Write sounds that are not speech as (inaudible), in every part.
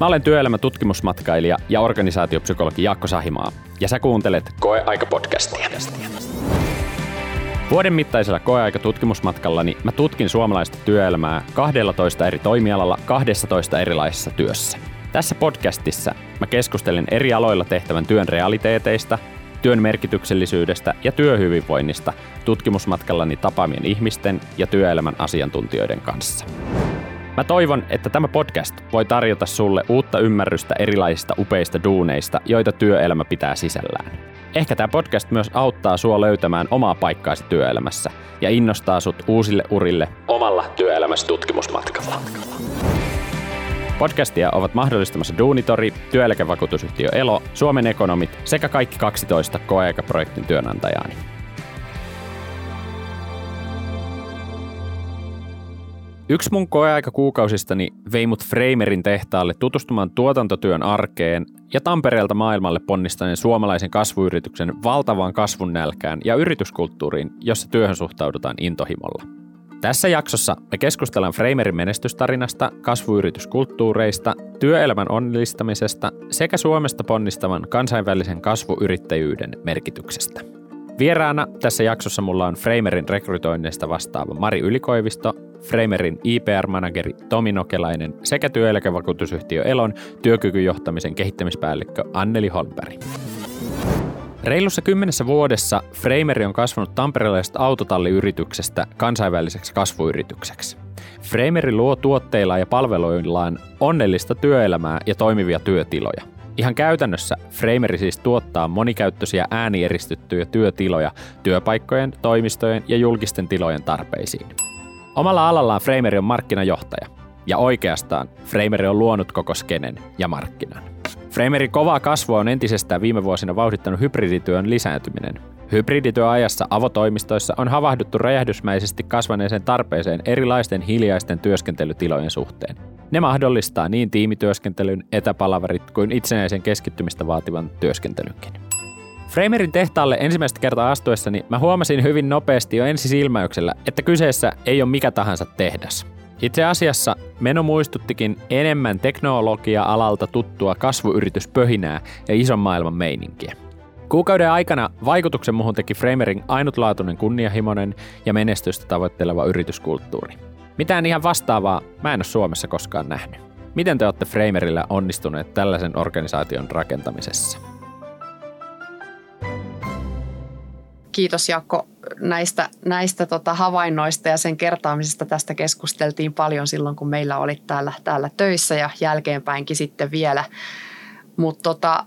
Mä olen työelämän tutkimusmatkailija ja organisaatiopsykologi Jaakko Sahimaa, ja sä kuuntelet Koeaika-podcastia. Vuoden mittaisella koeaika-tutkimusmatkallani mä tutkin suomalaista työelämää 12 eri toimialalla 12 erilaisessa työssä. Tässä podcastissa mä keskustelen eri aloilla tehtävän työn realiteeteista, työn merkityksellisyydestä ja työhyvinvoinnista tutkimusmatkallani tapaamien ihmisten ja työelämän asiantuntijoiden kanssa. Mä toivon, että tämä podcast voi tarjota sulle uutta ymmärrystä erilaisista upeista duuneista, joita työelämä pitää sisällään. Ehkä tämä podcast myös auttaa sua löytämään omaa paikkaasi työelämässä ja innostaa sut uusille urille omalla työelämässä tutkimusmatkalla. Podcastia ovat mahdollistamassa Duunitori, työeläkevakuutusyhtiö Elo, Suomen ekonomit sekä kaikki 12 koeaikaprojektin työnantajaani. Yksi mun koeaika kuukausistani vei mut Framerin tehtaalle tutustumaan tuotantotyön arkeen ja Tampereelta maailmalle ponnistaneen suomalaisen kasvuyrityksen valtavaan kasvun nälkään ja yrityskulttuuriin, jossa työhön suhtaudutaan intohimolla. Tässä jaksossa me keskustellaan Framerin menestystarinasta, kasvuyrityskulttuureista, työelämän onnellistamisesta sekä Suomesta ponnistavan kansainvälisen kasvuyrittäjyyden merkityksestä. Vieraana tässä jaksossa mulla on Framerin rekrytoinneista vastaava Mari Ylikoivisto, Framerin IPR-manageri Tomi Nokelainen sekä työeläkevakuutusyhtiö Elon työkykyjohtamisen kehittämispäällikkö Anneli Holmberg. Reilussa kymmenessä vuodessa Frameri on kasvanut tamperelaisesta autotalliyrityksestä kansainväliseksi kasvuyritykseksi. Frameri luo tuotteilla ja palveluillaan onnellista työelämää ja toimivia työtiloja – Ihan käytännössä Frameri siis tuottaa monikäyttöisiä äänieristyttyjä työtiloja työpaikkojen, toimistojen ja julkisten tilojen tarpeisiin. Omalla alallaan Frameri on markkinajohtaja, ja oikeastaan Frameri on luonut koko skenen ja markkinan. Framerin kovaa kasvua on entisestään viime vuosina vauhdittanut hybridityön lisääntyminen. Hybridityöajassa avotoimistoissa on havahduttu räjähdysmäisesti kasvaneeseen tarpeeseen erilaisten hiljaisten työskentelytilojen suhteen. Ne mahdollistaa niin tiimityöskentelyn, etäpalaverit kuin itsenäisen keskittymistä vaativan työskentelynkin. Framerin tehtaalle ensimmäistä kertaa astuessani mä huomasin hyvin nopeasti jo ensisilmäyksellä, että kyseessä ei ole mikä tahansa tehdas. Itse asiassa meno muistuttikin enemmän teknologia-alalta tuttua kasvuyrityspöhinää ja ison maailman meininkiä. Kuukauden aikana vaikutuksen muhun teki Framerin ainutlaatuinen kunnianhimoinen ja menestystä tavoitteleva yrityskulttuuri. Mitään ihan vastaavaa mä en ole Suomessa koskaan nähnyt. Miten te olette Framerillä onnistuneet tällaisen organisaation rakentamisessa? Kiitos Jaakko näistä, näistä tota havainnoista ja sen kertaamisesta. Tästä keskusteltiin paljon silloin, kun meillä oli täällä, täällä töissä ja jälkeenpäinkin sitten vielä. Mutta tota,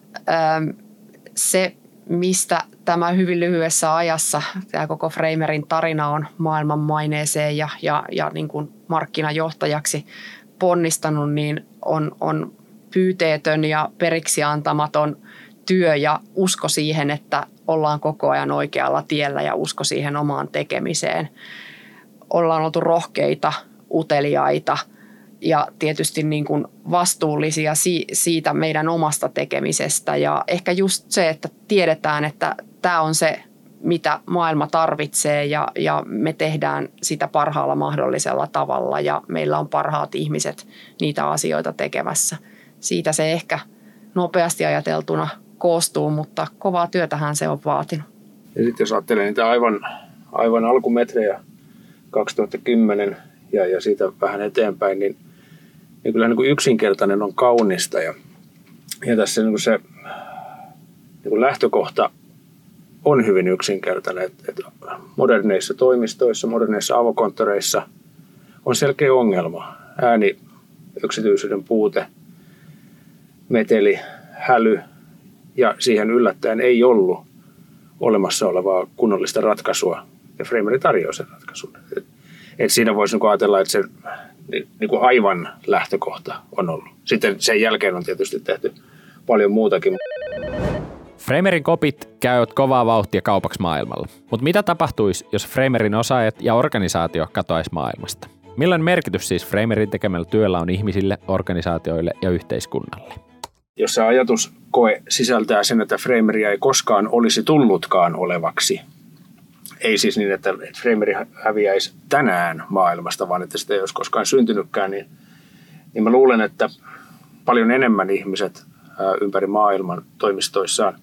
se, mistä tämä hyvin lyhyessä ajassa, tämä koko Framerin tarina on maailman maineeseen ja, ja, ja niin kuin markkinajohtajaksi ponnistanut, niin on, on pyyteetön ja periksi antamaton työ ja usko siihen, että ollaan koko ajan oikealla tiellä ja usko siihen omaan tekemiseen. Ollaan oltu rohkeita, uteliaita ja tietysti niin kuin vastuullisia siitä meidän omasta tekemisestä. Ja ehkä just se, että tiedetään, että tämä on se, mitä maailma tarvitsee ja, ja me tehdään sitä parhaalla mahdollisella tavalla ja meillä on parhaat ihmiset niitä asioita tekemässä. Siitä se ehkä nopeasti ajateltuna koostuu, mutta kovaa työtähän se on vaatinut. Ja sitten jos ajattelee niitä aivan, aivan alkumetrejä 2010 ja, ja siitä vähän eteenpäin, niin, niin kyllä niin kuin yksinkertainen on kaunista. Ja, ja tässä niin kuin se niin kuin lähtökohta on hyvin yksinkertainen. Että, että moderneissa toimistoissa, moderneissa avokonttoreissa on selkeä ongelma. Ääni, yksityisyyden puute, meteli, häly, ja siihen yllättäen ei ollut olemassa olevaa kunnollista ratkaisua, ja Frameri tarjoaa sen ratkaisun. Et, et siinä voisi niinku ajatella, että se niin kuin aivan lähtökohta on ollut. Sitten sen jälkeen on tietysti tehty paljon muutakin. Framerin kopit käyvät kovaa vauhtia kaupaksi maailmalla. Mutta mitä tapahtuisi, jos Framerin osaajat ja organisaatio katoaisi maailmasta? Millainen merkitys siis Framerin tekemällä työllä on ihmisille, organisaatioille ja yhteiskunnalle? Jos se ajatuskoe sisältää sen, että Frameria ei koskaan olisi tullutkaan olevaksi, ei siis niin, että Frameri häviäisi tänään maailmasta, vaan että sitä ei olisi koskaan syntynytkään, niin, niin mä luulen, että paljon enemmän ihmiset ympäri maailman toimistoissaan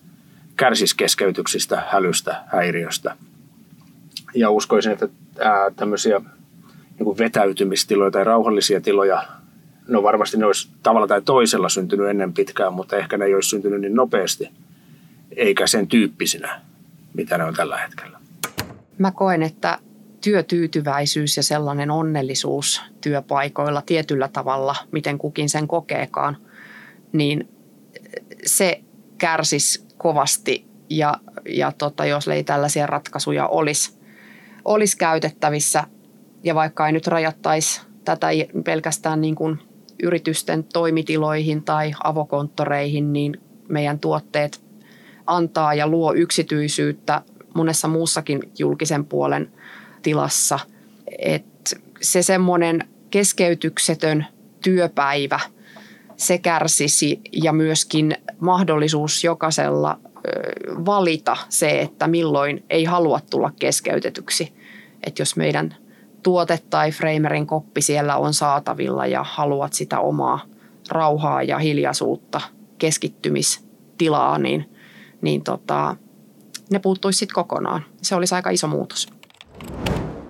kärsis keskeytyksistä, hälystä, häiriöstä. Ja uskoisin, että tämmöisiä niin vetäytymistiloja tai rauhallisia tiloja, no varmasti ne olisi tavalla tai toisella syntynyt ennen pitkään, mutta ehkä ne ei olisi syntynyt niin nopeasti, eikä sen tyyppisinä, mitä ne on tällä hetkellä. Mä koen, että työtyytyväisyys ja sellainen onnellisuus työpaikoilla tietyllä tavalla, miten kukin sen kokeekaan, niin se kärsis kovasti ja, ja tota, jos ei tällaisia ratkaisuja olisi, olisi käytettävissä ja vaikka ei nyt rajattaisi tätä pelkästään niin kuin yritysten toimitiloihin tai avokonttoreihin, niin meidän tuotteet antaa ja luo yksityisyyttä monessa muussakin julkisen puolen tilassa. Et se semmoinen keskeytyksetön työpäivä, se kärsisi ja myöskin mahdollisuus jokaisella valita se, että milloin ei halua tulla keskeytetyksi. Että jos meidän tuote tai Framerin koppi siellä on saatavilla ja haluat sitä omaa rauhaa ja hiljaisuutta, keskittymistilaa, niin, niin tota, ne puuttuisi sitten kokonaan. Se olisi aika iso muutos.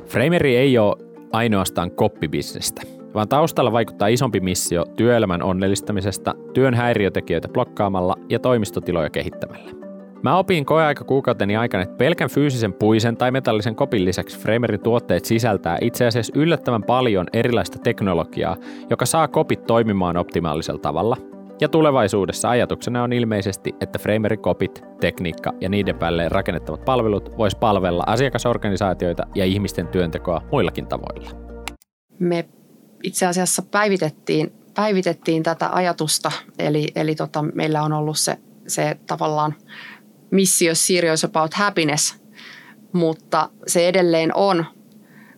Frameri ei ole ainoastaan koppibisnestä, vaan taustalla vaikuttaa isompi missio työelämän onnellistamisesta, työn häiriötekijöitä blokkaamalla ja toimistotiloja kehittämällä. Mä opin koeaika kuukauteni aikana, että pelkän fyysisen puisen tai metallisen kopin lisäksi Framerin tuotteet sisältää itse asiassa yllättävän paljon erilaista teknologiaa, joka saa kopit toimimaan optimaalisella tavalla – ja tulevaisuudessa ajatuksena on ilmeisesti, että Framerin kopit, tekniikka ja niiden päälle rakennettavat palvelut vois palvella asiakasorganisaatioita ja ihmisten työntekoa muillakin tavoilla. Me itse asiassa päivitettiin, päivitettiin tätä ajatusta, eli, eli tota, meillä on ollut se, se tavallaan missio Serious About Happiness, mutta se edelleen on,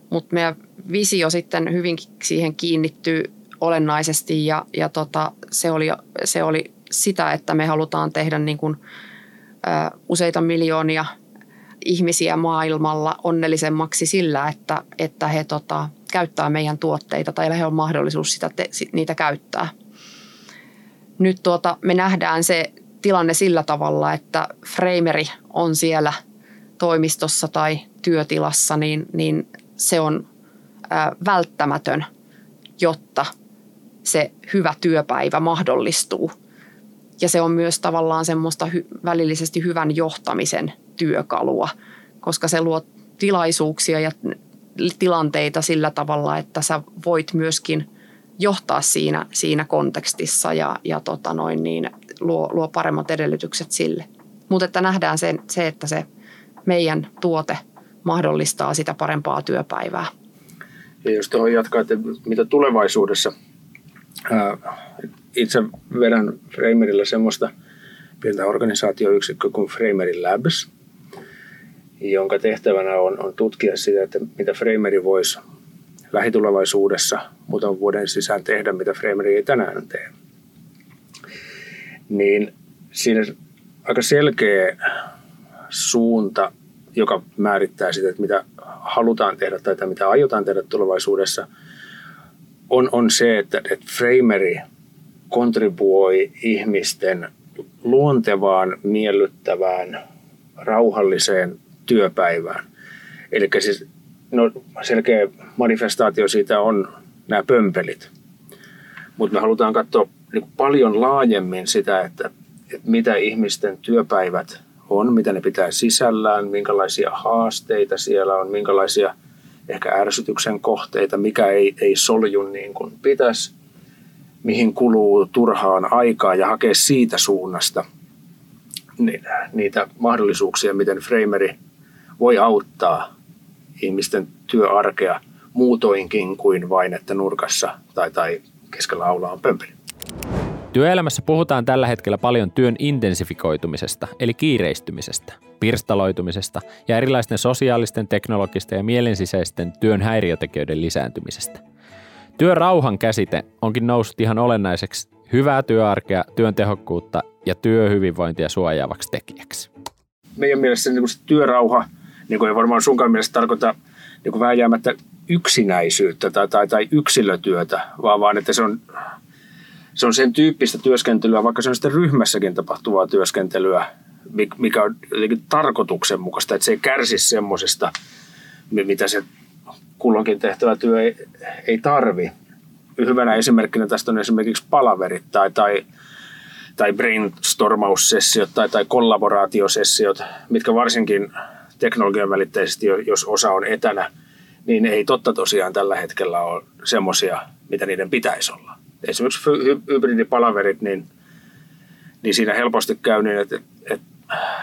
mutta meidän visio sitten hyvinkin siihen kiinnittyy olennaisesti ja, ja tota, se, oli, se oli sitä, että me halutaan tehdä niin kuin, ä, useita miljoonia ihmisiä maailmalla onnellisemmaksi sillä, että, että he tota, käyttää meidän tuotteita tai heillä on mahdollisuus sitä te, niitä käyttää. Nyt tuota, me nähdään se tilanne sillä tavalla, että frameri on siellä toimistossa tai työtilassa, niin, niin se on välttämätön, jotta se hyvä työpäivä mahdollistuu. Ja se on myös tavallaan semmoista hy- välillisesti hyvän johtamisen työkalua, koska se luo tilaisuuksia ja tilanteita sillä tavalla, että sä voit myöskin johtaa siinä, siinä kontekstissa ja, ja tota noin niin, luo, luo paremmat edellytykset sille. Mutta että nähdään sen, se, että se meidän tuote mahdollistaa sitä parempaa työpäivää. Ja jos tuohon jatkaa, että mitä tulevaisuudessa – itse vedän Framerilla semmoista pientä organisaatioyksikköä kuin Framery Labs, jonka tehtävänä on, on tutkia sitä, että mitä Frameri voisi lähitulevaisuudessa muutaman vuoden sisään tehdä, mitä Frameri ei tänään tee. Niin siinä aika selkeä suunta, joka määrittää sitä, että mitä halutaan tehdä tai mitä aiotaan tehdä tulevaisuudessa – on, on se, että, että frameri kontribuoi ihmisten luontevaan, miellyttävään, rauhalliseen työpäivään. Eli siis no, selkeä manifestaatio siitä on nämä pömpelit. Mutta me halutaan katsoa niin paljon laajemmin sitä, että, että mitä ihmisten työpäivät on, mitä ne pitää sisällään, minkälaisia haasteita siellä on, minkälaisia – ehkä ärsytyksen kohteita, mikä ei, ei solju niin kuin pitäisi, mihin kuluu turhaan aikaa ja hakea siitä suunnasta niitä mahdollisuuksia, miten frameri voi auttaa ihmisten työarkea muutoinkin kuin vain, että nurkassa tai, tai keskellä aulaa on pömpeli. Työelämässä puhutaan tällä hetkellä paljon työn intensifikoitumisesta, eli kiireistymisestä, pirstaloitumisesta ja erilaisten sosiaalisten, teknologisten ja mielensisäisten työn häiriötekijöiden lisääntymisestä. Työrauhan käsite onkin noussut ihan olennaiseksi hyvää työarkea, työn tehokkuutta ja työhyvinvointia suojaavaksi tekijäksi. Meidän mielestä niin se työrauha, niin kuin ei varmaan sunkaan mielestä tarkoita niin kuin vääjäämättä yksinäisyyttä tai, tai, tai yksilötyötä, vaan, vaan että se on se on sen tyyppistä työskentelyä, vaikka se on sitten ryhmässäkin tapahtuvaa työskentelyä, mikä on jotenkin tarkoituksenmukaista, että se ei kärsisi semmoisesta, mitä se kulloinkin tehtävä työ ei, ei tarvi. Hyvänä esimerkkinä tästä on esimerkiksi palaverit tai, tai, tai brainstormaussessiot tai, tai kollaboraatiosessiot, mitkä varsinkin teknologian välitteisesti, jos osa on etänä, niin ei totta tosiaan tällä hetkellä ole semmoisia, mitä niiden pitäisi olla. Esimerkiksi hybridipalaverit, niin, niin siinä helposti käy niin, että, että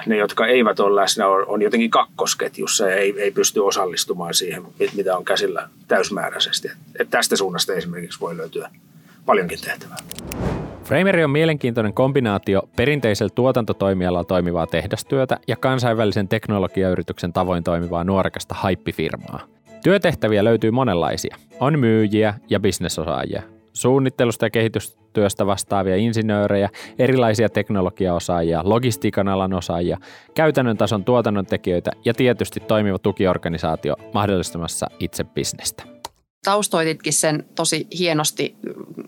ne, jotka eivät ole läsnä, on, on jotenkin kakkosketjussa ja ei, ei pysty osallistumaan siihen, mitä on käsillä täysmääräisesti. Et tästä suunnasta esimerkiksi voi löytyä paljonkin tehtävää. Frameri on mielenkiintoinen kombinaatio perinteisellä tuotantotoimialalla toimivaa tehdastyötä ja kansainvälisen teknologiayrityksen tavoin toimivaa nuorekasta haippifirmaa. Työtehtäviä löytyy monenlaisia. On myyjiä ja bisnesosaajia, suunnittelusta ja kehitystyöstä vastaavia insinöörejä, erilaisia teknologiaosaajia, logistiikan alan osaajia, käytännön tason tuotannon tekijöitä ja tietysti toimiva tukiorganisaatio mahdollistamassa itse bisnestä. Taustoititkin sen tosi hienosti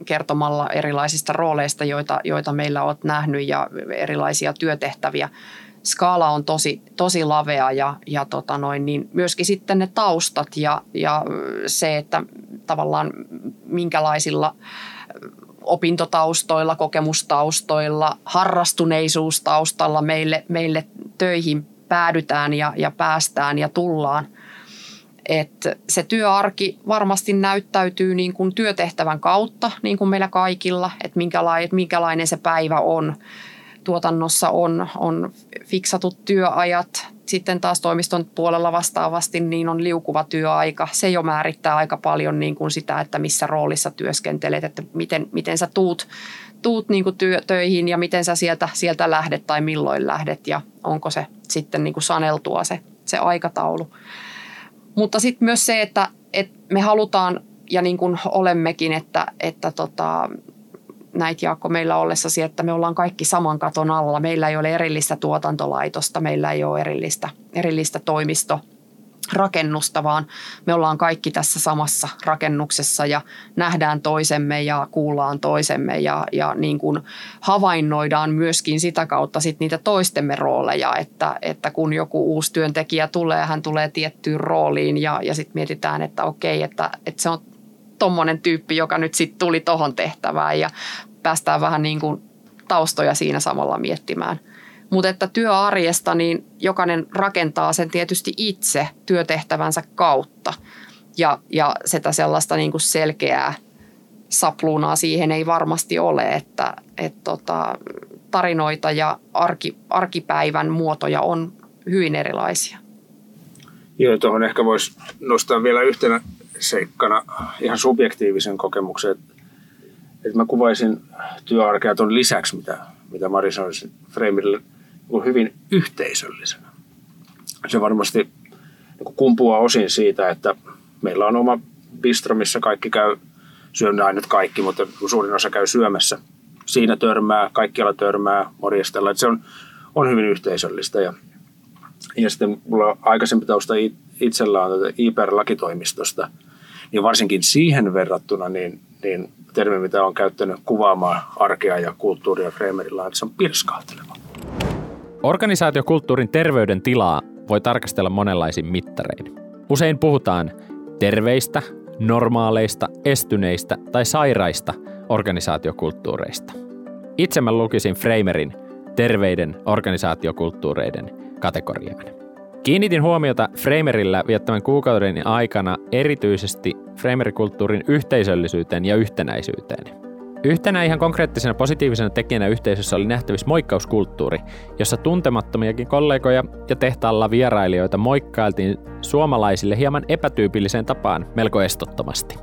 kertomalla erilaisista rooleista, joita, joita meillä olet nähnyt ja erilaisia työtehtäviä skaala on tosi, tosi lavea ja, ja tota noin, niin myöskin sitten ne taustat ja, ja se, että tavallaan minkälaisilla opintotaustoilla, kokemustaustoilla, harrastuneisuustaustalla meille, meille töihin päädytään ja, ja päästään ja tullaan. Et se työarki varmasti näyttäytyy niin kuin työtehtävän kautta, niin kuin meillä kaikilla, että minkälainen, minkälainen se päivä on tuotannossa on, on fiksatut työajat. Sitten taas toimiston puolella vastaavasti niin on liukuva työaika. Se jo määrittää aika paljon niin kuin sitä, että missä roolissa työskentelet, että miten, miten sä tuut, tuut niin kuin työ, töihin ja miten sä sieltä, sieltä lähdet tai milloin lähdet ja onko se sitten niin kuin saneltua se, se aikataulu. Mutta sitten myös se, että, että me halutaan ja niin kuin olemmekin, että, että tota, näitä Jaakko meillä ollessasi, että me ollaan kaikki saman katon alla. Meillä ei ole erillistä tuotantolaitosta, meillä ei ole erillistä, erillistä toimisto rakennusta, vaan me ollaan kaikki tässä samassa rakennuksessa ja nähdään toisemme ja kuullaan toisemme ja, ja niin kuin havainnoidaan myöskin sitä kautta sit niitä toistemme rooleja, että, että kun joku uusi työntekijä tulee, hän tulee tiettyyn rooliin ja, ja sitten mietitään, että okei, että, että se on tommonen tyyppi, joka nyt sitten tuli tohon tehtävään ja päästään vähän niin kuin taustoja siinä samalla miettimään. Mutta että työarjesta niin jokainen rakentaa sen tietysti itse työtehtävänsä kautta. Ja, ja sitä sellaista niin kuin selkeää sapluunaa siihen ei varmasti ole, että et tota, tarinoita ja arki, arkipäivän muotoja on hyvin erilaisia. Joo, tuohon ehkä voisi nostaa vielä yhtenä seikkana ihan subjektiivisen kokemuksen, että mä kuvaisin työarkea tuon lisäksi, mitä, mitä Mari sanoi Freimille, niin hyvin yhteisöllisenä. Se varmasti niin kumpuaa osin siitä, että meillä on oma bistro, missä kaikki käy, syömään nyt kaikki, mutta suurin osa käy syömässä. Siinä törmää, kaikkialla törmää, morjestella. Että se on, on hyvin yhteisöllistä. Ja, ja sitten mulla on aikaisempi tausta itsellä on IPR-lakitoimistosta, niin varsinkin siihen verrattuna niin, niin termi, mitä on käyttänyt kuvaamaan arkea ja kulttuuria Fremerillä, että se on pirskahteleva. Organisaatiokulttuurin terveyden tilaa voi tarkastella monenlaisin mittarein. Usein puhutaan terveistä, normaaleista, estyneistä tai sairaista organisaatiokulttuureista. Itse mä lukisin Framerin terveiden organisaatiokulttuureiden kategoriaan. Kiinnitin huomiota Framerillä viettämän kuukauden aikana erityisesti Framerikulttuurin yhteisöllisyyteen ja yhtenäisyyteen. Yhtenä ihan konkreettisena positiivisena tekijänä yhteisössä oli nähtävissä moikkauskulttuuri, jossa tuntemattomiakin kollegoja ja tehtaalla vierailijoita moikkailtiin suomalaisille hieman epätyypilliseen tapaan melko estottomasti.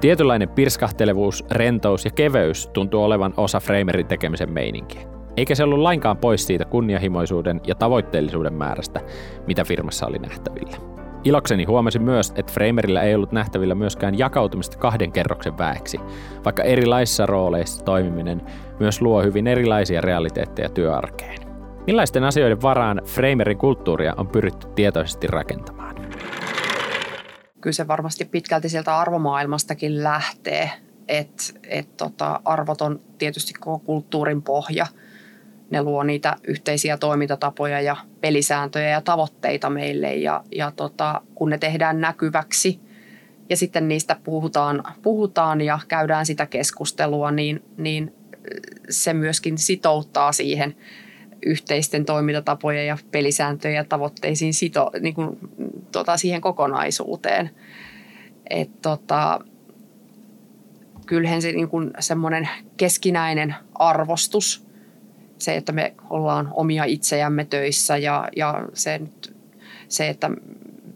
Tietynlainen pirskahtelevuus, rentous ja keveys tuntuu olevan osa Framerin tekemisen meininkiä eikä se ollut lainkaan pois siitä kunnianhimoisuuden ja tavoitteellisuuden määrästä, mitä firmassa oli nähtävillä. Ilokseni huomasin myös, että Framerillä ei ollut nähtävillä myöskään jakautumista kahden kerroksen väeksi, vaikka erilaisissa rooleissa toimiminen myös luo hyvin erilaisia realiteetteja työarkeen. Millaisten asioiden varaan Framerin kulttuuria on pyritty tietoisesti rakentamaan? Kyllä se varmasti pitkälti sieltä arvomaailmastakin lähtee, että et tota, arvot on tietysti koko kulttuurin pohja. Ne luo niitä yhteisiä toimintatapoja ja pelisääntöjä ja tavoitteita meille ja, ja tota, kun ne tehdään näkyväksi ja sitten niistä puhutaan, puhutaan ja käydään sitä keskustelua, niin, niin se myöskin sitouttaa siihen yhteisten toimintatapojen ja pelisääntöjen ja tavoitteisiin sito, niin kuin, tota, siihen kokonaisuuteen. Et, tota, kyllähän se niin kuin semmoinen keskinäinen arvostus, se, että me ollaan omia itseämme töissä ja, ja se, se, että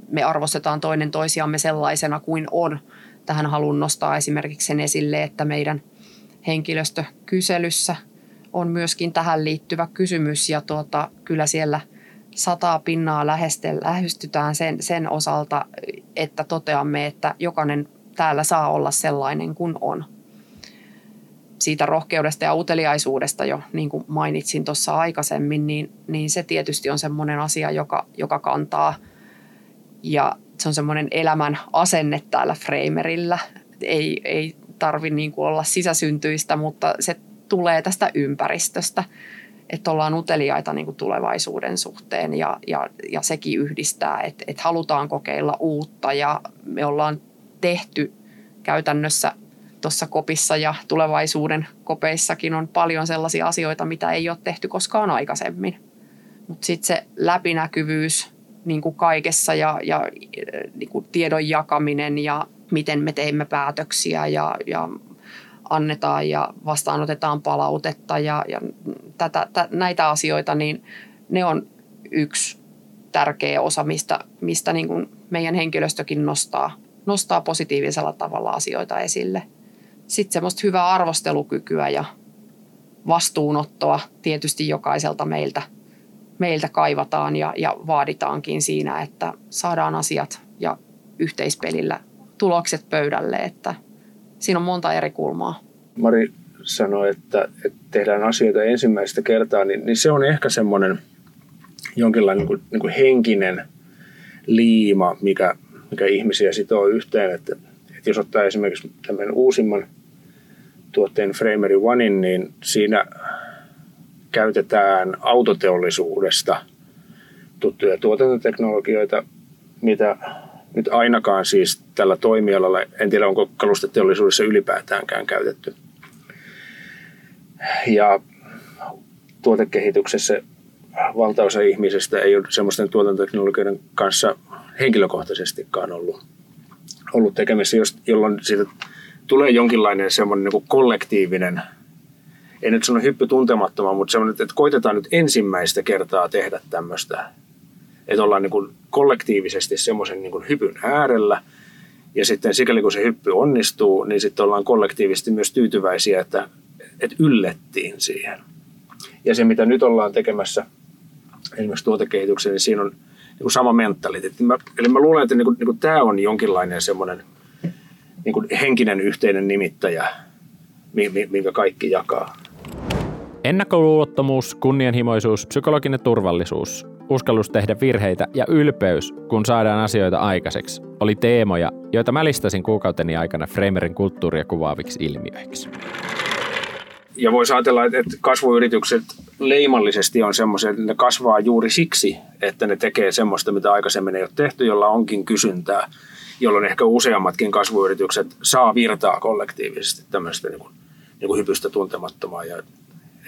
me arvostetaan toinen toisiamme sellaisena kuin on. Tähän haluan nostaa esimerkiksi sen esille, että meidän henkilöstökyselyssä on myöskin tähän liittyvä kysymys ja tuota, kyllä siellä sataa pinnaa lähestytään sen, sen osalta, että toteamme, että jokainen täällä saa olla sellainen kuin on. Siitä rohkeudesta ja uteliaisuudesta jo, niin kuin mainitsin tuossa aikaisemmin, niin, niin se tietysti on semmoinen asia, joka, joka kantaa – ja se on semmoinen elämän asenne täällä Framerillä. Ei, ei tarvi niin kuin olla sisäsyntyistä, mutta se tulee tästä ympäristöstä, että ollaan uteliaita niin kuin tulevaisuuden suhteen ja, ja, ja sekin yhdistää, että, että halutaan kokeilla uutta ja me ollaan tehty käytännössä tuossa kopissa ja tulevaisuuden kopeissakin on paljon sellaisia asioita, mitä ei ole tehty koskaan aikaisemmin. Mutta sitten se läpinäkyvyys niin kuin kaikessa ja, ja niin kuin tiedon jakaminen ja miten me teemme päätöksiä ja, ja annetaan ja vastaanotetaan palautetta ja, ja tätä, tä, näitä asioita, niin ne on yksi tärkeä osa, mistä, mistä niin kuin meidän henkilöstökin nostaa, nostaa positiivisella tavalla asioita esille. Sitten semmoista hyvää arvostelukykyä ja vastuunottoa tietysti jokaiselta meiltä – meiltä kaivataan ja, ja vaaditaankin siinä, että saadaan asiat ja yhteispelillä tulokset pöydälle, että siinä on monta eri kulmaa. Mari sanoi, että, että tehdään asioita ensimmäistä kertaa, niin, niin se on ehkä semmoinen jonkinlainen niin kuin, niin kuin henkinen liima, mikä, mikä ihmisiä sitoo yhteen. Että, että jos ottaa esimerkiksi tämän uusimman tuotteen Framery Onein, niin siinä käytetään autoteollisuudesta tuttuja tuotantoteknologioita, mitä nyt ainakaan siis tällä toimialalla, en tiedä onko kalusteteollisuudessa ylipäätäänkään käytetty. Ja tuotekehityksessä valtaosa ihmisistä ei ole semmoisten tuotantoteknologioiden kanssa henkilökohtaisestikaan ollut, ollut tekemisissä, jolloin siitä tulee jonkinlainen semmoinen niin kollektiivinen ei nyt sano hyppy tuntemattomaan, mutta semmoinen, että koitetaan nyt ensimmäistä kertaa tehdä tämmöistä. Että ollaan niin kuin kollektiivisesti semmoisen niin hypyn äärellä. Ja sitten sikäli kun se hyppy onnistuu, niin sitten ollaan kollektiivisesti myös tyytyväisiä, että, että yllettiin siihen. Ja se, mitä nyt ollaan tekemässä esimerkiksi tuotekehityksen, niin siinä on niin kuin sama mentaliteetti. Eli mä luulen, että niin kuin, niin kuin tämä on jonkinlainen semmoinen niin kuin henkinen yhteinen nimittäjä, minkä kaikki jakaa. Ennakkoluulottomuus, kunnianhimoisuus, psykologinen turvallisuus, uskallus tehdä virheitä ja ylpeys, kun saadaan asioita aikaiseksi, oli teemoja, joita mä listasin kuukauteni aikana Framerin kulttuuria kuvaaviksi ilmiöiksi. Ja voisi ajatella, että kasvuyritykset leimallisesti on semmoisia, että ne kasvaa juuri siksi, että ne tekee semmoista, mitä aikaisemmin ei ole tehty, jolla onkin kysyntää, jolloin ehkä useammatkin kasvuyritykset saa virtaa kollektiivisesti tämmöistä niin kuin, niin kuin hypystä tuntemattomaa ja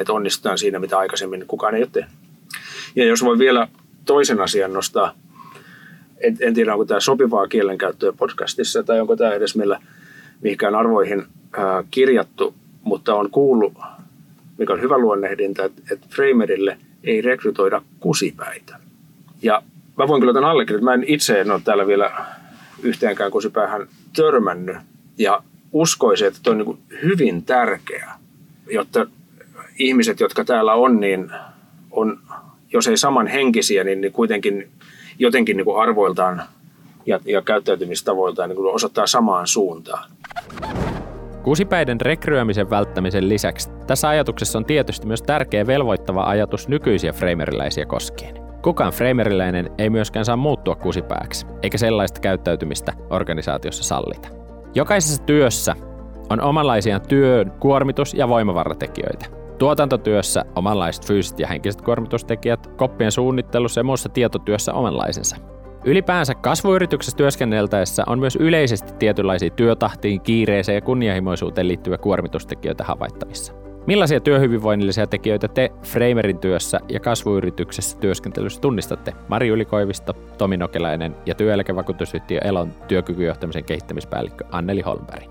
että onnistutaan siinä, mitä aikaisemmin kukaan ei ole tehnyt. Ja jos voi vielä toisen asian nostaa, en, en tiedä onko tämä sopivaa kielenkäyttöä podcastissa tai onko tämä edes meillä mihinkään arvoihin ää, kirjattu, mutta on kuullut, mikä on hyvä luonnehdinta, että, että Framerille ei rekrytoida kusipäitä. Ja mä voin kyllä tämän allekirjoittaa. Mä en itse en ole täällä vielä yhteenkään kusipäähän törmännyt. Ja uskoisin, että tämä on niin hyvin tärkeää, jotta ihmiset, jotka täällä on, niin on, jos ei samanhenkisiä, niin, niin kuitenkin jotenkin niin kuin arvoiltaan ja, ja käyttäytymistavoiltaan niin kuin osoittaa samaan suuntaan. Kuusipäiden rekryämisen välttämisen lisäksi tässä ajatuksessa on tietysti myös tärkeä velvoittava ajatus nykyisiä frameriläisiä koskien. Kukaan frameriläinen ei myöskään saa muuttua kusipääksi, eikä sellaista käyttäytymistä organisaatiossa sallita. Jokaisessa työssä on omanlaisiaan työn kuormitus- ja voimavaratekijöitä. Tuotantotyössä omanlaiset fyysiset ja henkiset kuormitustekijät, koppien suunnittelussa ja muussa tietotyössä omanlaisensa. Ylipäänsä kasvuyrityksessä työskenneltäessä on myös yleisesti tietynlaisia työtahtiin, kiireeseen ja kunnianhimoisuuteen liittyviä kuormitustekijöitä havaittavissa. Millaisia työhyvinvoinnillisia tekijöitä te Framerin työssä ja kasvuyrityksessä työskentelyssä tunnistatte? Mari Ylikoivisto, Tomi Nokelainen ja työeläkevakuutusyhtiö Elon työkykyjohtamisen kehittämispäällikkö Anneli Holmberg.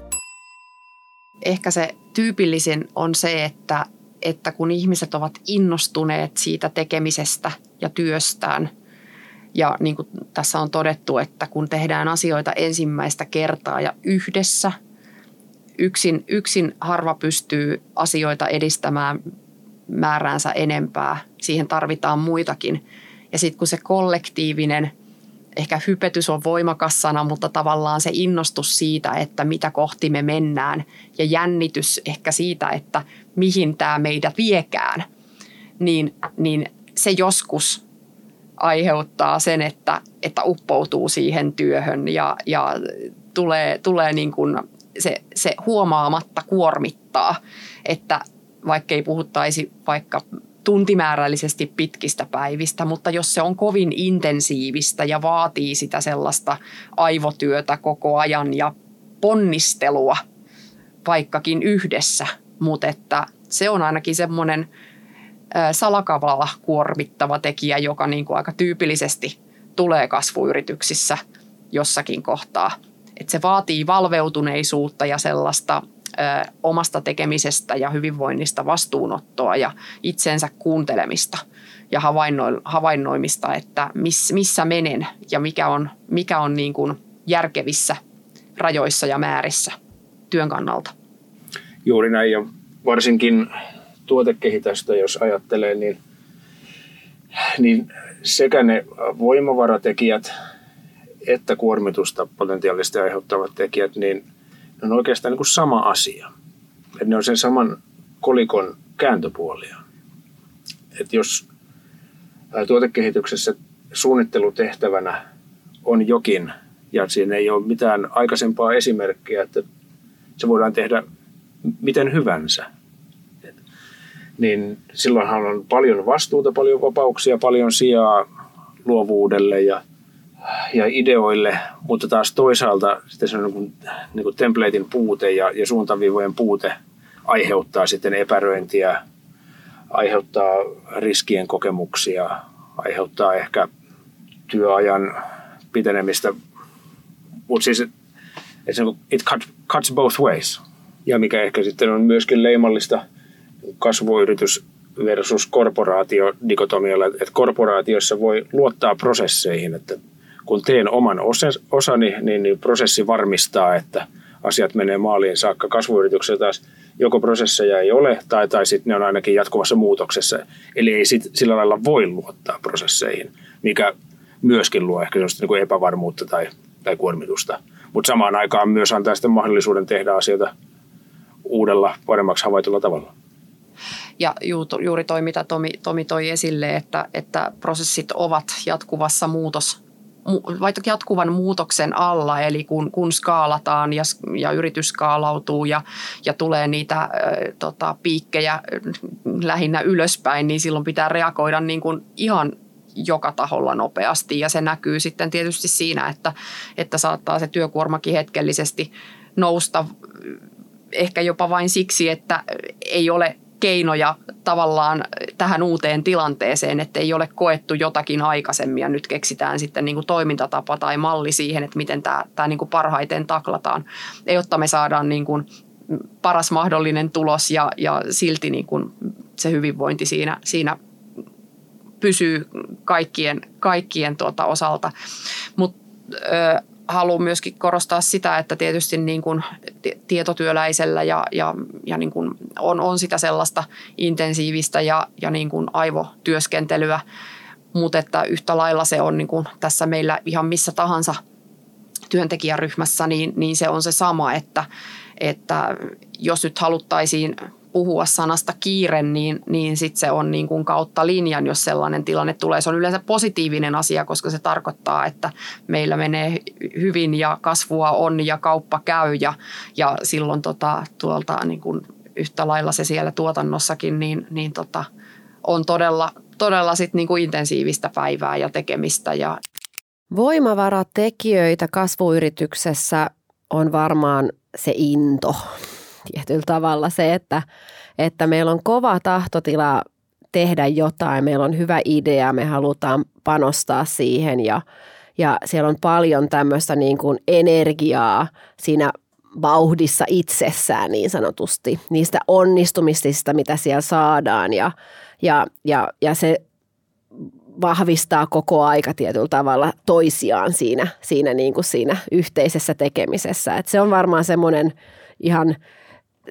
Ehkä se tyypillisin on se, että, että kun ihmiset ovat innostuneet siitä tekemisestä ja työstään – ja niin kuin tässä on todettu, että kun tehdään asioita ensimmäistä kertaa ja yhdessä, yksin, yksin harva pystyy asioita edistämään määräänsä enempää. Siihen tarvitaan muitakin. Ja sitten kun se kollektiivinen, ehkä hypetys on voimakas sana, mutta tavallaan se innostus siitä, että mitä kohti me mennään ja jännitys ehkä siitä, että mihin tämä meidät viekään, niin, niin se joskus aiheuttaa sen, että, että uppoutuu siihen työhön ja, ja tulee, tulee niin kuin se, se huomaamatta kuormittaa, että vaikka ei puhuttaisi vaikka tuntimäärällisesti pitkistä päivistä, mutta jos se on kovin intensiivistä ja vaatii sitä sellaista aivotyötä koko ajan ja ponnistelua vaikkakin yhdessä, mutta että se on ainakin semmoinen – salakavalla kuormittava tekijä, joka niin kuin aika tyypillisesti tulee kasvuyrityksissä jossakin kohtaa. Et se vaatii valveutuneisuutta ja sellaista ö, omasta tekemisestä ja hyvinvoinnista vastuunottoa ja itsensä kuuntelemista ja havainno, havainnoimista, että miss, missä menen ja mikä on, mikä on niin kuin järkevissä rajoissa ja määrissä työn kannalta. Juuri näin ja varsinkin tuotekehitystä, jos ajattelee, niin, niin sekä ne voimavaratekijät että kuormitusta potentiaalisesti aiheuttavat tekijät, niin ne on oikeastaan niin kuin sama asia. Et ne on sen saman kolikon kääntöpuolia. Et jos tuotekehityksessä suunnittelutehtävänä on jokin, ja siinä ei ole mitään aikaisempaa esimerkkiä, että se voidaan tehdä miten hyvänsä, niin silloinhan on paljon vastuuta, paljon vapauksia, paljon sijaa luovuudelle ja, ja ideoille, mutta taas toisaalta sitten se on niin kuin, niin kuin templatein puute ja, ja suuntaviivojen puute aiheuttaa sitten epäröintiä, aiheuttaa riskien kokemuksia, aiheuttaa ehkä työajan pitenemistä, mutta siis it cuts both ways. Ja mikä ehkä sitten on myöskin leimallista – kasvuyritys versus korporaatio dikotomialla, että korporaatiossa voi luottaa prosesseihin, että kun teen oman osani, niin, niin prosessi varmistaa, että asiat menee maaliin saakka. Kasvuyrityksessä taas joko prosesseja ei ole tai, tai sitten ne on ainakin jatkuvassa muutoksessa. Eli ei sit, sillä lailla voi luottaa prosesseihin, mikä myöskin luo ehkä niin kuin epävarmuutta tai, tai kuormitusta. Mutta samaan aikaan myös antaa sitten mahdollisuuden tehdä asioita uudella, paremmaksi havaitulla tavalla. Ja juuri toi, mitä Tomi, Tomi toi esille, että, että prosessit ovat jatkuvassa muutos jatkuvan muutoksen alla, eli kun, kun skaalataan ja, ja yritys skaalautuu ja, ja tulee niitä äh, tota, piikkejä lähinnä ylöspäin, niin silloin pitää reagoida niin kuin ihan joka taholla nopeasti. Ja se näkyy sitten tietysti siinä, että, että saattaa se työkuormakin hetkellisesti nousta ehkä jopa vain siksi, että ei ole keinoja tavallaan tähän uuteen tilanteeseen, että ei ole koettu jotakin aikaisemmin ja nyt keksitään sitten niin kuin toimintatapa tai malli siihen, että miten tämä, tämä niin kuin parhaiten taklataan, jotta me saadaan niin kuin paras mahdollinen tulos ja, ja silti niin kuin se hyvinvointi siinä, siinä pysyy kaikkien, kaikkien tuota osalta. Mutta haluan myöskin korostaa sitä, että tietysti niin kuin tietotyöläisellä ja, ja, ja niin kuin on, on sitä sellaista intensiivistä ja, ja niin kuin aivotyöskentelyä, mutta että yhtä lailla se on niin kuin tässä meillä ihan missä tahansa työntekijäryhmässä, niin, niin se on se sama, että, että jos nyt haluttaisiin puhua sanasta kiire, niin, niin sitten se on niin kuin kautta linjan, jos sellainen tilanne tulee. Se on yleensä positiivinen asia, koska se tarkoittaa, että meillä menee hyvin ja kasvua on ja kauppa käy ja, ja silloin tota, tuolta niin kuin yhtä lailla se siellä tuotannossakin, niin, niin tota, on todella, todella sit niin kuin intensiivistä päivää ja tekemistä. Ja... Voimavaratekijöitä kasvuyrityksessä on varmaan se into tietyllä tavalla se, että, että meillä on kova tahtotila tehdä jotain, meillä on hyvä idea, me halutaan panostaa siihen ja, ja siellä on paljon tämmöistä niin kuin energiaa siinä vauhdissa itsessään niin sanotusti, niistä onnistumisista, mitä siellä saadaan ja, ja, ja, ja se vahvistaa koko aika tietyllä tavalla toisiaan siinä, siinä, niin kuin siinä yhteisessä tekemisessä. Et se on varmaan semmoinen ihan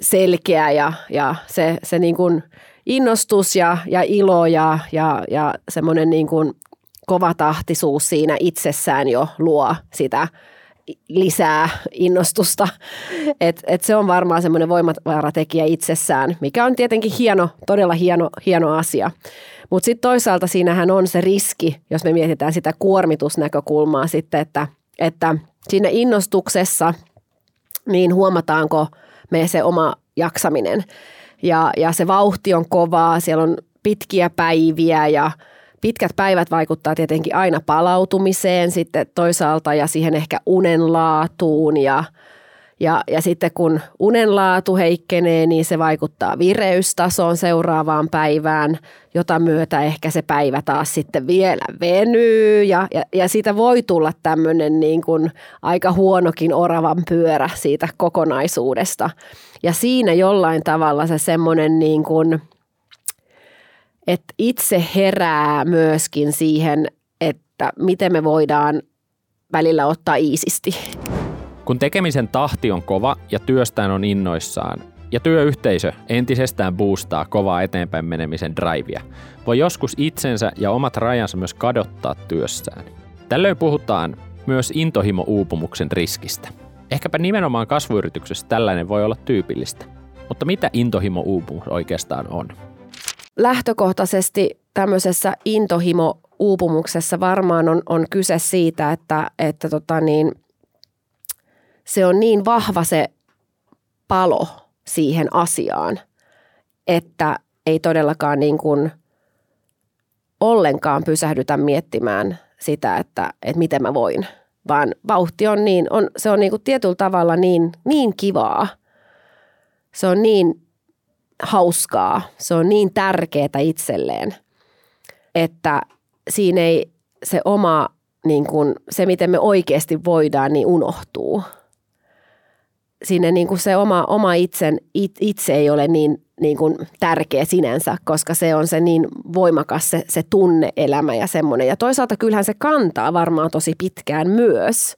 selkeä ja, ja se, se niin kuin innostus ja, ja ilo ja, ja, ja semmoinen niin kuin kova tahtisuus siinä itsessään jo luo sitä lisää innostusta. Et, et se on varmaan semmoinen voimavaratekijä itsessään, mikä on tietenkin hieno, todella hieno, hieno asia. Mutta sitten toisaalta siinähän on se riski, jos me mietitään sitä kuormitusnäkökulmaa sitten, että, että siinä innostuksessa, niin huomataanko me se oma jaksaminen. Ja, ja se vauhti on kovaa, siellä on pitkiä päiviä ja pitkät päivät vaikuttaa tietenkin aina palautumiseen sitten toisaalta ja siihen ehkä unenlaatuun ja – ja, ja sitten kun unenlaatu heikkenee, niin se vaikuttaa vireystasoon seuraavaan päivään, jota myötä ehkä se päivä taas sitten vielä venyy. Ja, ja, ja siitä voi tulla tämmöinen niin kuin aika huonokin oravan pyörä siitä kokonaisuudesta. Ja siinä jollain tavalla se semmoinen niin kuin, että itse herää myöskin siihen, että miten me voidaan välillä ottaa iisisti. Kun tekemisen tahti on kova ja työstään on innoissaan, ja työyhteisö entisestään boostaa kovaa eteenpäin menemisen drivea, voi joskus itsensä ja omat rajansa myös kadottaa työssään. Tällöin puhutaan myös intohimo-uupumuksen riskistä. Ehkäpä nimenomaan kasvuyrityksessä tällainen voi olla tyypillistä. Mutta mitä intohimo-uupumus oikeastaan on? Lähtökohtaisesti tämmöisessä intohimo-uupumuksessa varmaan on, on kyse siitä, että, että tota niin, se on niin vahva se palo siihen asiaan, että ei todellakaan niin kuin ollenkaan pysähdytä miettimään sitä, että, että miten mä voin. Vaan vauhti on niin, on, se on niin kuin tietyllä tavalla niin, niin kivaa. Se on niin hauskaa, se on niin tärkeää itselleen, että siinä ei se oma, niin kuin, se miten me oikeasti voidaan, niin unohtuu – sinne niin kuin se oma, oma itsen, it, itse ei ole niin, niin kuin tärkeä sinänsä, koska se on se niin voimakas se, se tunneelämä ja semmoinen. Ja toisaalta kyllähän se kantaa varmaan tosi pitkään myös,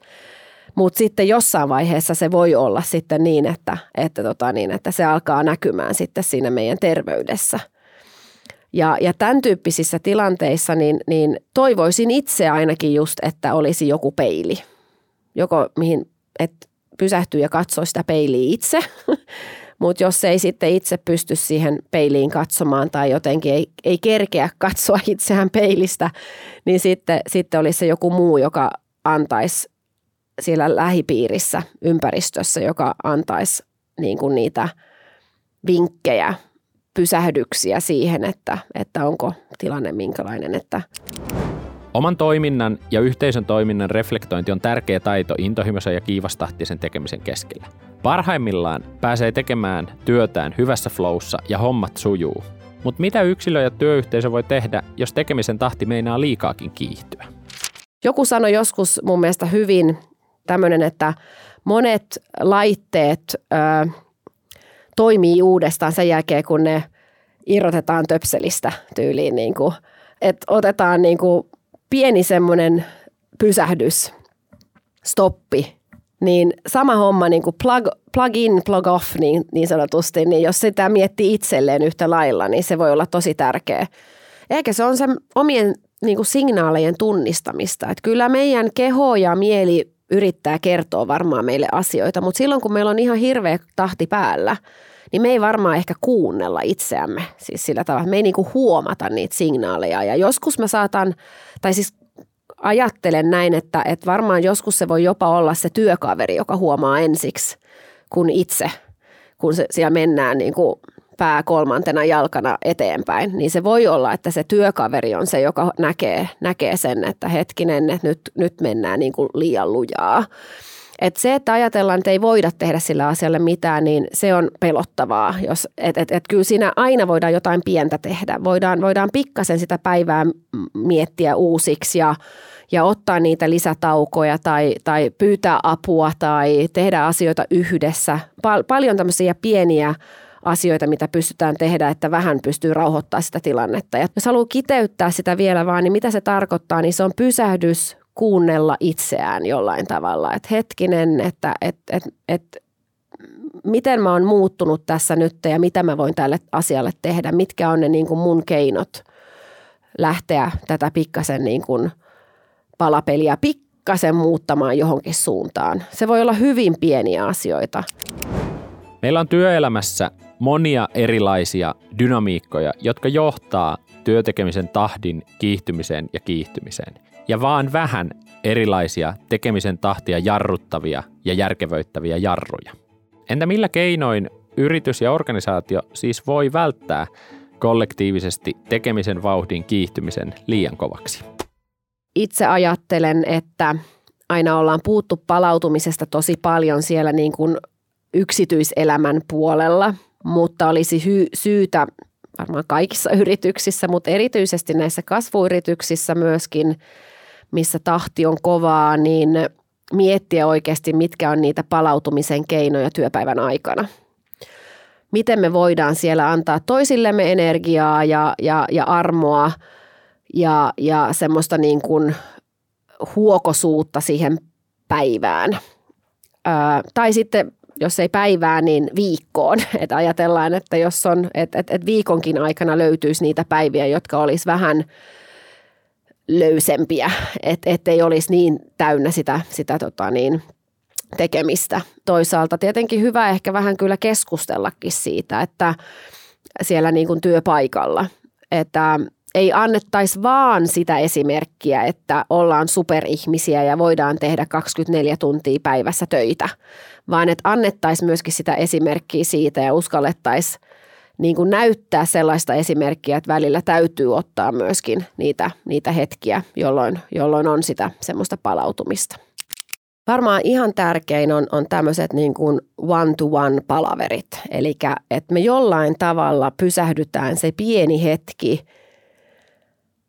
mutta sitten jossain vaiheessa se voi olla sitten niin, että, että, tota niin, että se alkaa näkymään sitten siinä meidän terveydessä. Ja, ja tämän tyyppisissä tilanteissa niin, niin toivoisin itse ainakin just, että olisi joku peili. Joko mihin, että pysähtyy ja katsoo sitä peiliä itse. (laughs) Mutta jos ei sitten itse pysty siihen peiliin katsomaan tai jotenkin ei, ei kerkeä katsoa (laughs) itseään peilistä, niin sitten, sitten olisi se joku muu, joka antaisi siellä lähipiirissä, ympäristössä, joka antaisi niin kuin niitä vinkkejä, pysähdyksiä siihen, että, että onko tilanne minkälainen. Että Oman toiminnan ja yhteisön toiminnan reflektointi on tärkeä taito intohimoisen ja kiivastahtisen tekemisen keskellä. Parhaimmillaan pääsee tekemään työtään hyvässä flowssa ja hommat sujuu. Mutta mitä yksilö ja työyhteisö voi tehdä, jos tekemisen tahti meinaa liikaakin kiihtyä? Joku sanoi joskus mun mielestä hyvin tämmöinen, että monet laitteet ö, toimii uudestaan sen jälkeen, kun ne irrotetaan töpselistä tyyliin. Niin kuin, että otetaan niin kuin pieni semmoinen pysähdys, stoppi, niin sama homma niin kuin plug, plug in, plug off niin, niin sanotusti, niin jos sitä miettii itselleen yhtä lailla, niin se voi olla tosi tärkeä. Eikä se on se omien niin kuin signaalejen tunnistamista. Että kyllä meidän keho ja mieli yrittää kertoa varmaan meille asioita, mutta silloin kun meillä on ihan hirveä tahti päällä, niin me ei varmaan ehkä kuunnella itseämme siis sillä tavalla. Me ei niin kuin huomata niitä signaaleja ja joskus mä saatan, tai siis ajattelen näin, että, että varmaan joskus se voi jopa olla se työkaveri, joka huomaa ensiksi kuin itse, kun se, siellä mennään niin kuin pää kolmantena jalkana eteenpäin, niin se voi olla, että se työkaveri on se, joka näkee, näkee sen, että hetkinen, että nyt, nyt mennään niin kuin liian lujaa. Et se, että ajatellaan, että ei voida tehdä sillä asialle mitään, niin se on pelottavaa. Jos, et, et, et kyllä siinä aina voidaan jotain pientä tehdä. Voidaan, voidaan pikkasen sitä päivää miettiä uusiksi ja, ja ottaa niitä lisätaukoja tai, tai pyytää apua tai tehdä asioita yhdessä. Pal- paljon tämmöisiä pieniä asioita, mitä pystytään tehdä, että vähän pystyy rauhoittamaan sitä tilannetta. Ja jos haluaa kiteyttää sitä vielä vaan, niin mitä se tarkoittaa, niin se on pysähdys kuunnella itseään jollain tavalla. Että hetkinen, että et, et, et, miten mä oon muuttunut tässä nyt ja mitä mä voin tälle asialle tehdä, mitkä on ne niin kuin mun keinot lähteä tätä pikkasen niin kuin palapeliä pikkasen muuttamaan johonkin suuntaan. Se voi olla hyvin pieniä asioita. Meillä on työelämässä monia erilaisia dynamiikkoja, jotka johtaa työtekemisen tahdin kiihtymiseen ja kiihtymiseen. Ja vaan vähän erilaisia tekemisen tahtia jarruttavia ja järkevöittäviä jarruja. Entä millä keinoin yritys ja organisaatio siis voi välttää kollektiivisesti tekemisen vauhdin kiihtymisen liian kovaksi? Itse ajattelen, että aina ollaan puuttu palautumisesta tosi paljon siellä niin kuin yksityiselämän puolella, mutta olisi hy- syytä varmaan kaikissa yrityksissä, mutta erityisesti näissä kasvuyrityksissä myöskin, missä tahti on kovaa, niin miettiä oikeasti, mitkä on niitä palautumisen keinoja työpäivän aikana. Miten me voidaan siellä antaa toisillemme energiaa ja, ja, ja armoa ja, ja semmoista niin kuin huokosuutta siihen päivään. Öö, tai sitten jos ei päivää, niin viikkoon. (laughs) Et ajatellaan, että jos on, että et, et viikonkin aikana löytyisi niitä päiviä, jotka olisi vähän löysempiä, et ei olisi niin täynnä sitä, sitä tota niin, tekemistä. Toisaalta tietenkin hyvä ehkä vähän kyllä keskustellakin siitä, että siellä niin kuin työpaikalla, että ei annettaisi vaan sitä esimerkkiä, että ollaan superihmisiä ja voidaan tehdä 24 tuntia päivässä töitä, vaan että annettaisiin myöskin sitä esimerkkiä siitä ja uskallettaisiin niin kuin näyttää sellaista esimerkkiä, että välillä täytyy ottaa myöskin niitä, niitä hetkiä, jolloin, jolloin on sitä semmoista palautumista. Varmaan ihan tärkein on, on tämmöiset niin kuin one-to-one palaverit, eli että me jollain tavalla pysähdytään se pieni hetki –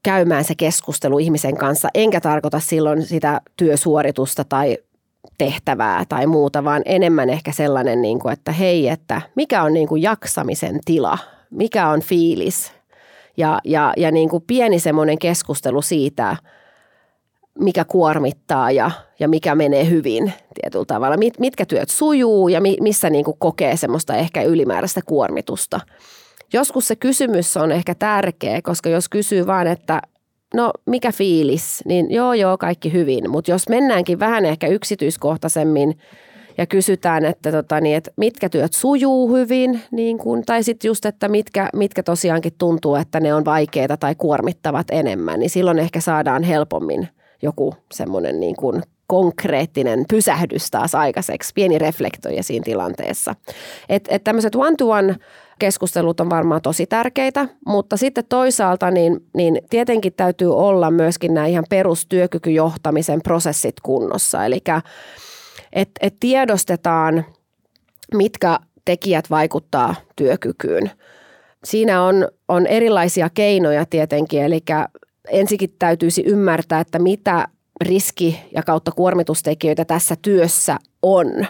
käymään se keskustelu ihmisen kanssa, enkä tarkoita silloin sitä työsuoritusta tai tehtävää tai muuta, vaan enemmän ehkä sellainen, niin kuin, että hei, että mikä on niin kuin jaksamisen tila, mikä on fiilis? Ja, ja, ja niin kuin pieni semmoinen keskustelu siitä, mikä kuormittaa ja, ja mikä menee hyvin tietyllä tavalla, Mit, mitkä työt sujuu ja mi, missä niin kuin kokee semmoista ehkä ylimääräistä kuormitusta – Joskus se kysymys on ehkä tärkeä, koska jos kysyy vaan, että no mikä fiilis, niin joo joo kaikki hyvin. Mutta jos mennäänkin vähän ehkä yksityiskohtaisemmin ja kysytään, että, tota, niin, että mitkä työt sujuu hyvin, niin kun, tai sitten just, että mitkä, mitkä tosiaankin tuntuu, että ne on vaikeita tai kuormittavat enemmän, niin silloin ehkä saadaan helpommin joku semmoinen niin kuin konkreettinen pysähdys taas aikaiseksi, pieni reflektoija siinä tilanteessa. Että et tämmöiset one-to-one keskustelut on varmaan tosi tärkeitä, mutta sitten toisaalta niin, niin tietenkin täytyy olla myöskin nämä ihan perustyökykyjohtamisen prosessit kunnossa. Eli että et tiedostetaan, mitkä tekijät vaikuttaa työkykyyn. Siinä on, on erilaisia keinoja tietenkin, eli ensikin täytyisi ymmärtää, että mitä riski- ja kautta kuormitustekijöitä tässä työssä on –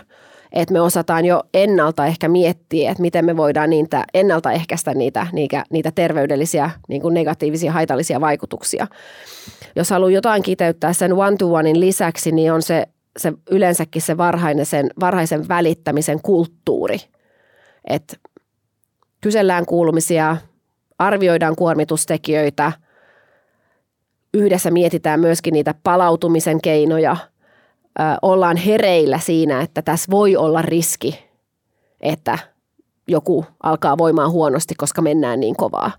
että me osataan jo ennalta ehkä miettiä, että miten me voidaan niitä, ennaltaehkäistä niitä, niitä, niitä terveydellisiä niin kuin negatiivisia haitallisia vaikutuksia. Jos haluaa jotain kiteyttää sen one-to-onein lisäksi, niin on se, se yleensäkin se varhaisen, varhaisen välittämisen kulttuuri. Että kysellään kuulumisia, arvioidaan kuormitustekijöitä, yhdessä mietitään myöskin niitä palautumisen keinoja – ollaan hereillä siinä, että tässä voi olla riski, että joku alkaa voimaan huonosti, koska mennään niin kovaa.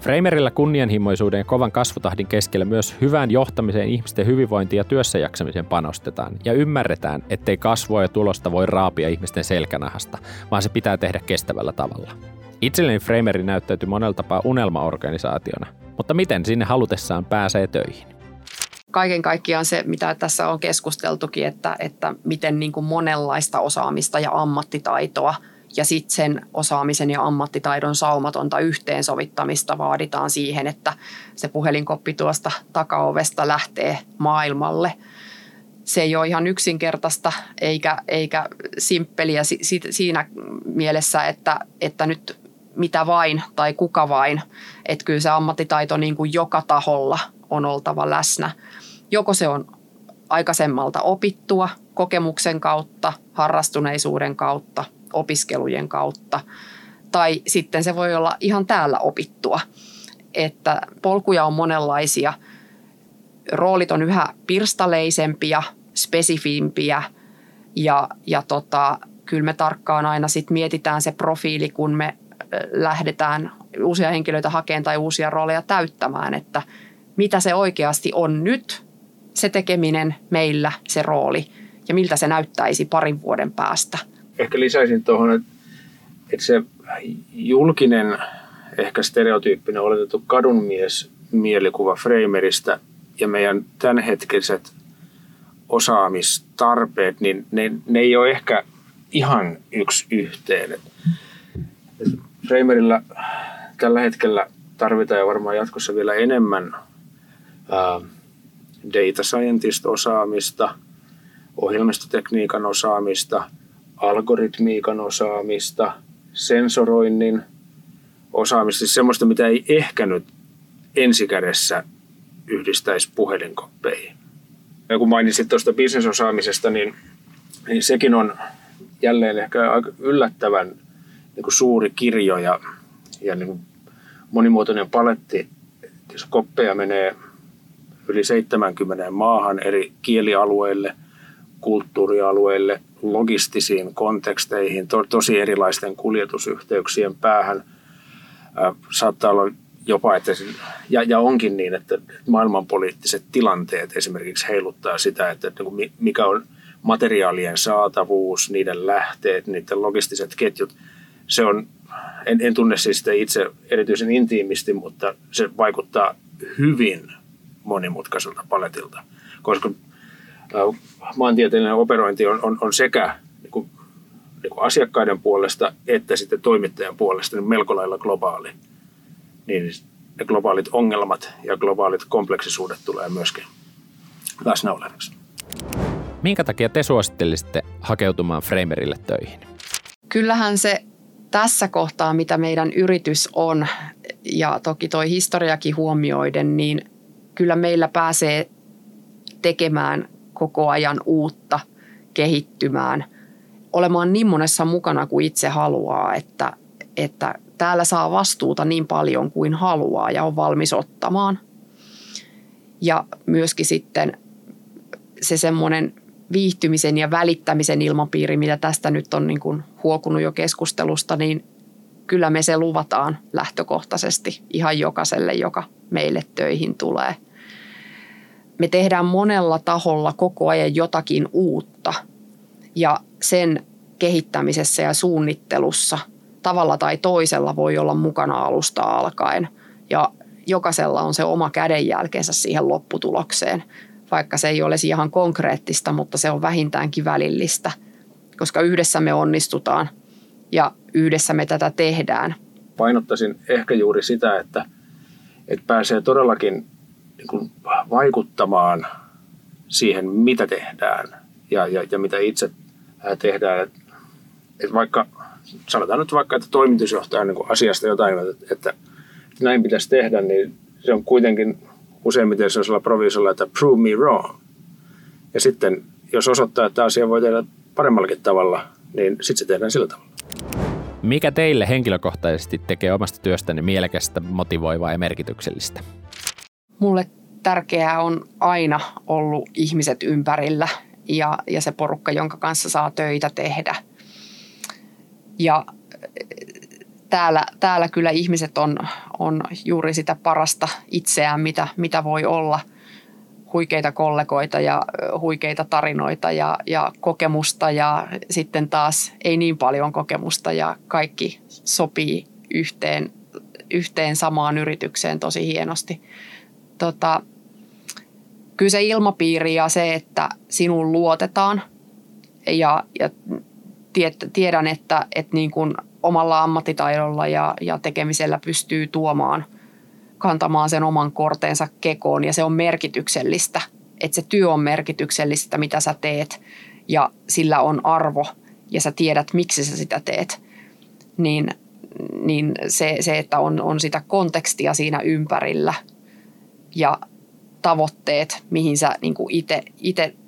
Framerilla kunnianhimoisuuden ja kovan kasvutahdin keskellä myös hyvään johtamiseen, ihmisten hyvinvointiin ja työssäjaksamiseen panostetaan ja ymmärretään, ettei kasvua ja tulosta voi raapia ihmisten selkänahasta, vaan se pitää tehdä kestävällä tavalla. Itselleni Frameri näyttäytyi monella tapaa unelmaorganisaationa, mutta miten sinne halutessaan pääsee töihin? Kaiken kaikkiaan se, mitä tässä on keskusteltukin, että, että miten niin kuin monenlaista osaamista ja ammattitaitoa – ja sitten sen osaamisen ja ammattitaidon saumatonta yhteensovittamista vaaditaan siihen, että se puhelinkoppi tuosta takaovesta lähtee maailmalle. Se ei ole ihan yksinkertaista eikä, eikä simppeliä siinä mielessä, että, että nyt mitä vain tai kuka vain. Että kyllä se ammattitaito niin kuin joka taholla on oltava läsnä. Joko se on aikaisemmalta opittua kokemuksen kautta, harrastuneisuuden kautta – opiskelujen kautta. Tai sitten se voi olla ihan täällä opittua, että polkuja on monenlaisia. Roolit on yhä pirstaleisempia, spesifimpiä ja, ja tota, kyllä me tarkkaan aina sit mietitään se profiili, kun me lähdetään uusia henkilöitä hakemaan tai uusia rooleja täyttämään, että mitä se oikeasti on nyt, se tekeminen meillä, se rooli ja miltä se näyttäisi parin vuoden päästä – ehkä lisäisin tuohon, että, että se julkinen, ehkä stereotyyppinen oletettu kadunmies mielikuva Framerista ja meidän tämänhetkiset osaamistarpeet, niin ne, ne ei ole ehkä ihan yksi yhteen. Framerilla tällä hetkellä tarvitaan ja varmaan jatkossa vielä enemmän ää, data scientist-osaamista, ohjelmistotekniikan osaamista – algoritmiikan osaamista, sensoroinnin osaamista, siis semmoista, mitä ei ehkä nyt ensikädessä yhdistäisi puhelinkoppeihin. Ja kun mainitsit tuosta bisnesosaamisesta, niin, niin sekin on jälleen ehkä aika yllättävän niin kuin suuri kirjo ja, ja niin kuin monimuotoinen paletti. Jos koppeja menee yli 70 maahan eri kielialueille, kulttuurialueille, logistisiin konteksteihin, to, tosi erilaisten kuljetusyhteyksien päähän. Ää, saattaa olla jopa, että, ja, ja onkin niin, että maailmanpoliittiset tilanteet esimerkiksi heiluttaa sitä, että, että mikä on materiaalien saatavuus, niiden lähteet, niiden logistiset ketjut. Se on, en, en tunne siis sitä itse erityisen intiimisti, mutta se vaikuttaa hyvin monimutkaiselta paletilta, koska maantieteellinen operointi on, on, on sekä niin kuin, niin kuin asiakkaiden puolesta että sitten toimittajan puolesta niin melko lailla globaali. Niin ne globaalit ongelmat ja globaalit kompleksisuudet tulee myöskin läsnä olevaksi. Minkä takia te suosittelisitte hakeutumaan Framerille töihin? Kyllähän se tässä kohtaa, mitä meidän yritys on, ja toki toi historiakin huomioiden, niin kyllä meillä pääsee tekemään koko ajan uutta, kehittymään, olemaan niin monessa mukana kuin itse haluaa, että, että täällä saa vastuuta niin paljon kuin haluaa ja on valmis ottamaan. Ja myöskin sitten se semmoinen viihtymisen ja välittämisen ilmapiiri, mitä tästä nyt on niin kuin huokunut jo keskustelusta, niin kyllä me se luvataan lähtökohtaisesti ihan jokaiselle, joka meille töihin tulee – me tehdään monella taholla koko ajan jotakin uutta ja sen kehittämisessä ja suunnittelussa tavalla tai toisella voi olla mukana alusta alkaen ja jokaisella on se oma kädenjälkeensä siihen lopputulokseen, vaikka se ei olisi ihan konkreettista, mutta se on vähintäänkin välillistä, koska yhdessä me onnistutaan ja yhdessä me tätä tehdään. Painottaisin ehkä juuri sitä, että, että pääsee todellakin niin kuin vaikuttamaan siihen, mitä tehdään ja, ja, ja mitä itse tehdään. Et, et vaikka, sanotaan nyt vaikka, että toimitusjohtaja on niin kuin asiasta jotain, että, että näin pitäisi tehdä, niin se on kuitenkin useimmiten sellaisella provisolla, että prove me wrong. Ja sitten, jos osoittaa, että asia voi tehdä paremmallakin tavalla, niin sitten se tehdään sillä tavalla. Mikä teille henkilökohtaisesti tekee omasta työstäni mielekästä, motivoivaa ja merkityksellistä? Mulle tärkeää on aina ollut ihmiset ympärillä ja, ja se porukka, jonka kanssa saa töitä tehdä. Ja täällä, täällä kyllä ihmiset on, on juuri sitä parasta itseään, mitä, mitä voi olla. Huikeita kollegoita ja huikeita tarinoita ja, ja kokemusta ja sitten taas ei niin paljon kokemusta ja kaikki sopii yhteen, yhteen samaan yritykseen tosi hienosti. Tota, kyllä se ilmapiiri ja se, että sinuun luotetaan ja, ja tiedän, että, että niin kuin omalla ammattitaidolla ja, ja tekemisellä pystyy tuomaan, kantamaan sen oman korteensa kekoon ja se on merkityksellistä. Että se työ on merkityksellistä, mitä sä teet ja sillä on arvo ja sä tiedät, miksi sä sitä teet. Niin, niin se, se, että on, on sitä kontekstia siinä ympärillä ja tavoitteet, mihin sä niin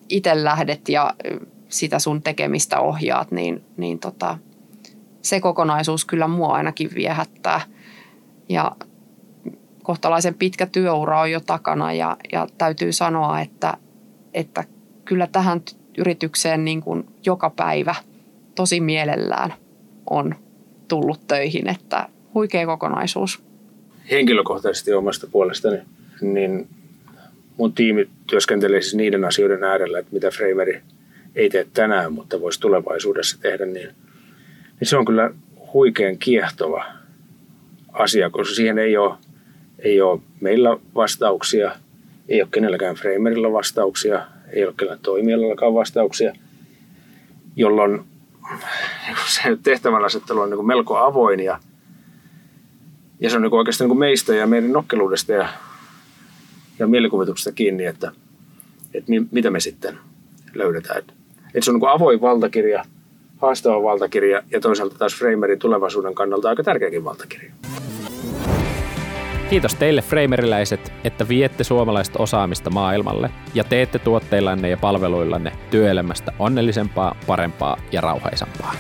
itse lähdet ja sitä sun tekemistä ohjaat, niin, niin tota, se kokonaisuus kyllä mua ainakin viehättää. Ja kohtalaisen pitkä työura on jo takana ja, ja täytyy sanoa, että, että kyllä tähän yritykseen niin kuin joka päivä tosi mielellään on tullut töihin, että huikea kokonaisuus. Henkilökohtaisesti omasta puolestani, niin mun tiimi työskentelee siis niiden asioiden äärellä, että mitä Frameri ei tee tänään, mutta voisi tulevaisuudessa tehdä, niin, niin se on kyllä huikean kiehtova asia, koska siihen ei ole, ei ole meillä vastauksia, ei ole kenelläkään Framerilla vastauksia, ei ole kenelläkään toimialallakaan vastauksia, jolloin se tehtävänäasettelu on niin melko avoin ja, ja se on niin oikeastaan niin meistä ja meidän nokkeluudesta ja, ja mielikuvituksesta kiinni, että, että mitä me sitten löydetään. Että se on niin avoin valtakirja, haastava valtakirja ja toisaalta taas Framerin tulevaisuuden kannalta aika tärkeäkin valtakirja. Kiitos teille Frameriläiset, että viette suomalaista osaamista maailmalle ja teette tuotteillanne ja palveluillanne työelämästä onnellisempaa, parempaa ja rauhaisampaa.